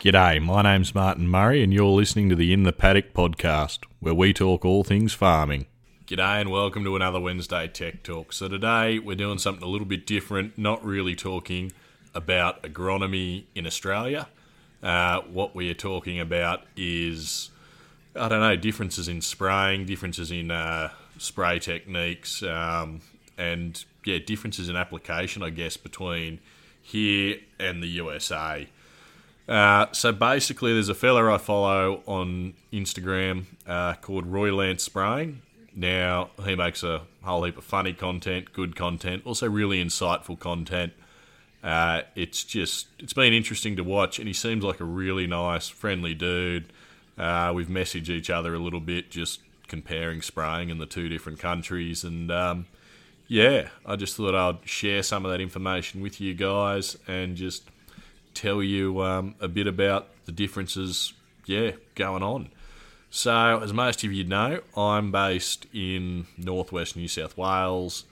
G'day, my name's Martin Murray, and you're listening to the In the Paddock podcast, where we talk all things farming. G'day, and welcome to another Wednesday Tech Talk. So, today we're doing something a little bit different, not really talking about agronomy in Australia. Uh, what we are talking about is, I don't know, differences in spraying, differences in uh, spray techniques, um, and yeah, differences in application, I guess, between here and the USA. Uh, so basically, there's a fella I follow on Instagram uh, called Roy Lance Spraying. Now, he makes a whole heap of funny content, good content, also really insightful content. Uh, it's just, it's been interesting to watch, and he seems like a really nice, friendly dude. Uh, we've messaged each other a little bit, just comparing spraying in the two different countries. And um, yeah, I just thought I'd share some of that information with you guys and just tell you um, a bit about the differences, yeah, going on. So, as most of you know, I'm based in northwest New South Wales.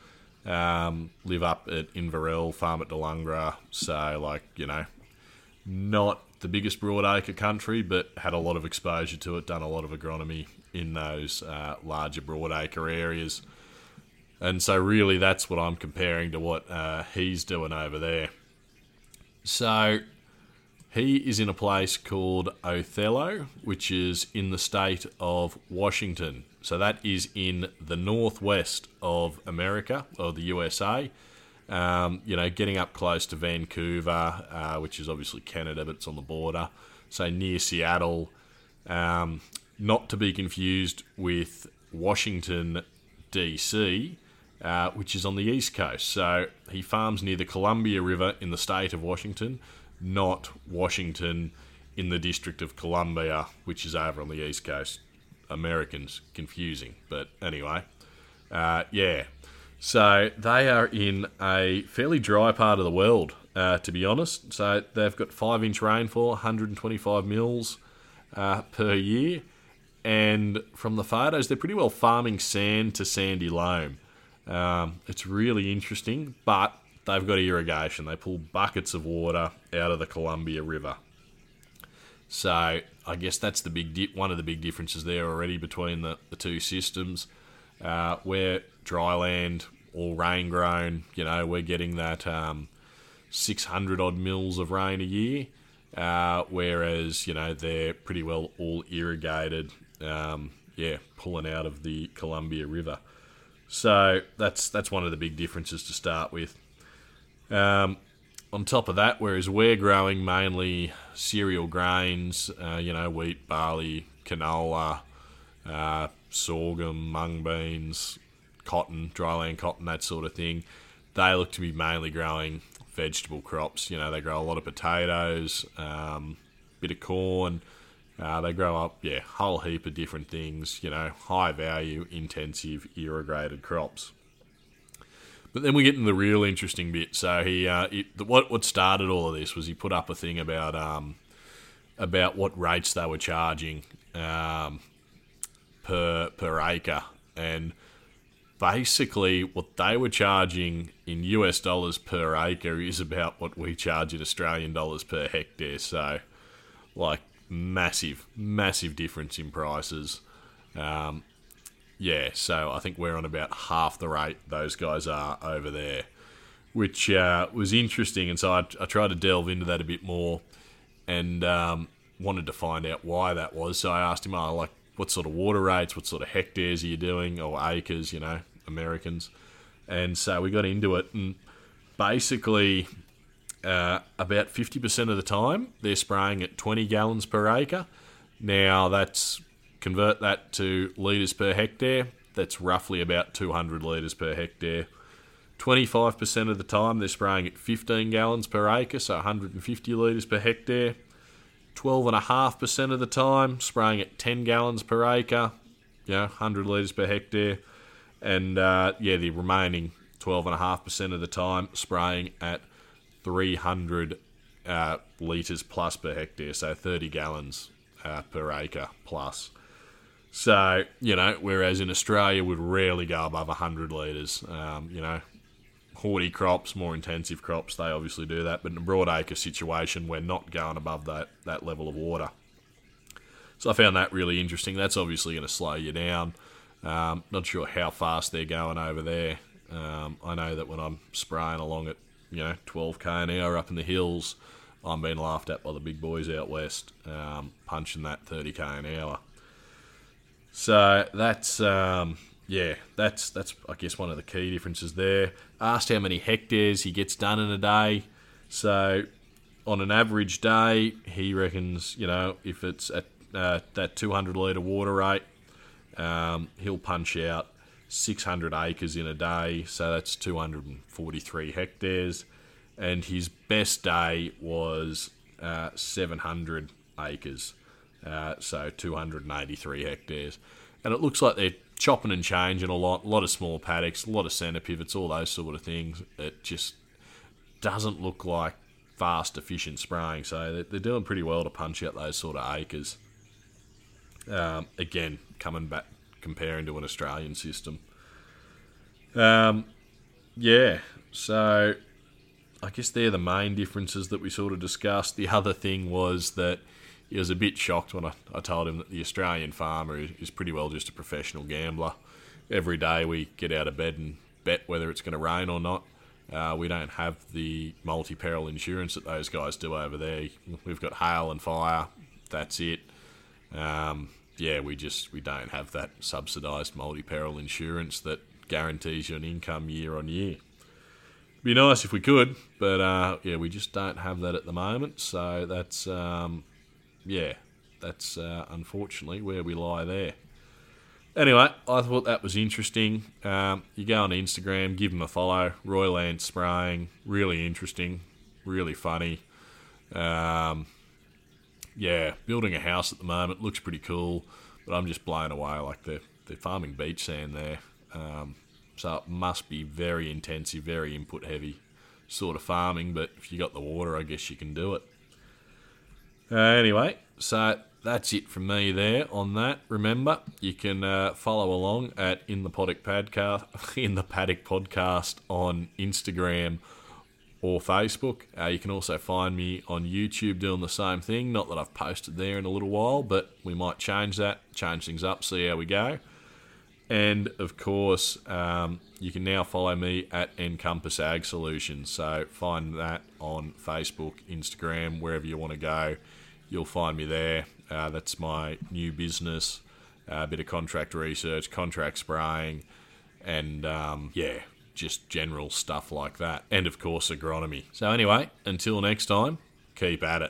Um, live up at Inverell, farm at Delungra. So, like, you know, not the biggest broadacre country, but had a lot of exposure to it, done a lot of agronomy in those uh, larger broadacre areas. And so, really, that's what I'm comparing to what uh, he's doing over there. So, he is in a place called Othello, which is in the state of Washington. So that is in the northwest of America, or the USA. Um, you know, getting up close to Vancouver, uh, which is obviously Canada, but it's on the border. So near Seattle. Um, not to be confused with Washington, D.C., uh, which is on the east coast. So he farms near the Columbia River in the state of Washington not Washington in the District of Columbia, which is over on the East Coast. Americans, confusing. But anyway, uh, yeah. So they are in a fairly dry part of the world, uh, to be honest. So they've got five inch rainfall, 125 mils uh, per year. And from the photos, they're pretty well farming sand to sandy loam. Um, it's really interesting, but they've got irrigation. They pull buckets of water out of the Columbia River. So I guess that's the big di- one of the big differences there already between the, the two systems. Uh, where dry land, all rain grown, you know, we're getting that um, 600 odd mils of rain a year, uh, whereas, you know, they're pretty well all irrigated, um, yeah, pulling out of the Columbia River. So that's that's one of the big differences to start with. Um, on top of that, whereas we're growing mainly cereal grains, uh, you know, wheat, barley, canola, uh, sorghum, mung beans, cotton, dryland cotton, that sort of thing, they look to be mainly growing vegetable crops. You know, they grow a lot of potatoes, um, bit of corn. Uh, they grow up, yeah, whole heap of different things. You know, high value, intensive, irrigated crops. But then we get into the real interesting bit. So he, uh, what what started all of this was he put up a thing about um, about what rates they were charging um, per per acre, and basically what they were charging in US dollars per acre is about what we charge in Australian dollars per hectare. So, like massive, massive difference in prices. Um, yeah, so I think we're on about half the rate those guys are over there, which uh, was interesting. And so I, I, tried to delve into that a bit more and um, wanted to find out why that was. So I asked him, oh, like, what sort of water rates, what sort of hectares are you doing, or acres, you know, Americans. And so we got into it, and basically, uh, about 50% of the time, they're spraying at 20 gallons per acre. Now, that's Convert that to litres per hectare, that's roughly about 200 litres per hectare. 25% of the time they're spraying at 15 gallons per acre, so 150 litres per hectare. 12.5% of the time spraying at 10 gallons per acre, you know, 100 litres per hectare. And uh, yeah, the remaining 12.5% of the time spraying at 300 uh, litres plus per hectare, so 30 gallons uh, per acre plus. So, you know, whereas in Australia, we'd rarely go above 100 litres. Um, you know, Horty crops, more intensive crops, they obviously do that. But in a broadacre situation, we're not going above that, that level of water. So I found that really interesting. That's obviously going to slow you down. Um, not sure how fast they're going over there. Um, I know that when I'm spraying along at you know 12k an hour up in the hills, I'm being laughed at by the big boys out west, um, punching that 30k an hour. So that's um, yeah, that's that's I guess one of the key differences there. Asked how many hectares he gets done in a day. So on an average day, he reckons you know if it's at uh, that 200 litre water rate, um, he'll punch out 600 acres in a day, so that's 243 hectares. And his best day was uh, 700 acres, uh, so 283 hectares. And it looks like they're chopping and changing a lot, a lot of small paddocks, a lot of centre pivots, all those sort of things. It just doesn't look like fast, efficient spraying. So they're doing pretty well to punch out those sort of acres. Um, again, coming back comparing to an Australian system. Um, yeah, so I guess they're the main differences that we sort of discussed. The other thing was that he was a bit shocked when I, I told him that the Australian farmer is, pretty well just a professional gambler. Every day we get out of bed and bet whether it's going to rain or not. Uh, we don't have the multi peril insurance that those guys do over there. We've got hail and fire. That's it. Um, yeah, we just we don't have that subsidised multi peril insurance that guarantees you an income year on year. Be nice if we could, but uh, yeah, we just don't have that at the moment. So that's um, yeah, that's uh, unfortunately where we lie there. Anyway, I thought that was interesting. Um, you go on Instagram, give them a follow. Roy Lance Spraying, really interesting, really funny. Um, yeah, building a house at the moment looks pretty cool, but I'm just blown away. Like they're they're farming beach sand there, um, so it must be very intensive, very input heavy sort of farming. But if you got the water, I guess you can do it. Uh, anyway, so that's it from me there on that. Remember, you can uh, follow along at in the paddock podcast in the paddock podcast on Instagram or Facebook. Uh, you can also find me on YouTube doing the same thing. Not that I've posted there in a little while, but we might change that, change things up, see how we go. And of course, um, you can now follow me at Encompass Ag Solutions. So find that on Facebook, Instagram, wherever you want to go. You'll find me there. Uh, that's my new business. Uh, a bit of contract research, contract spraying, and um, yeah, just general stuff like that. And of course, agronomy. So, anyway, until next time, keep at it.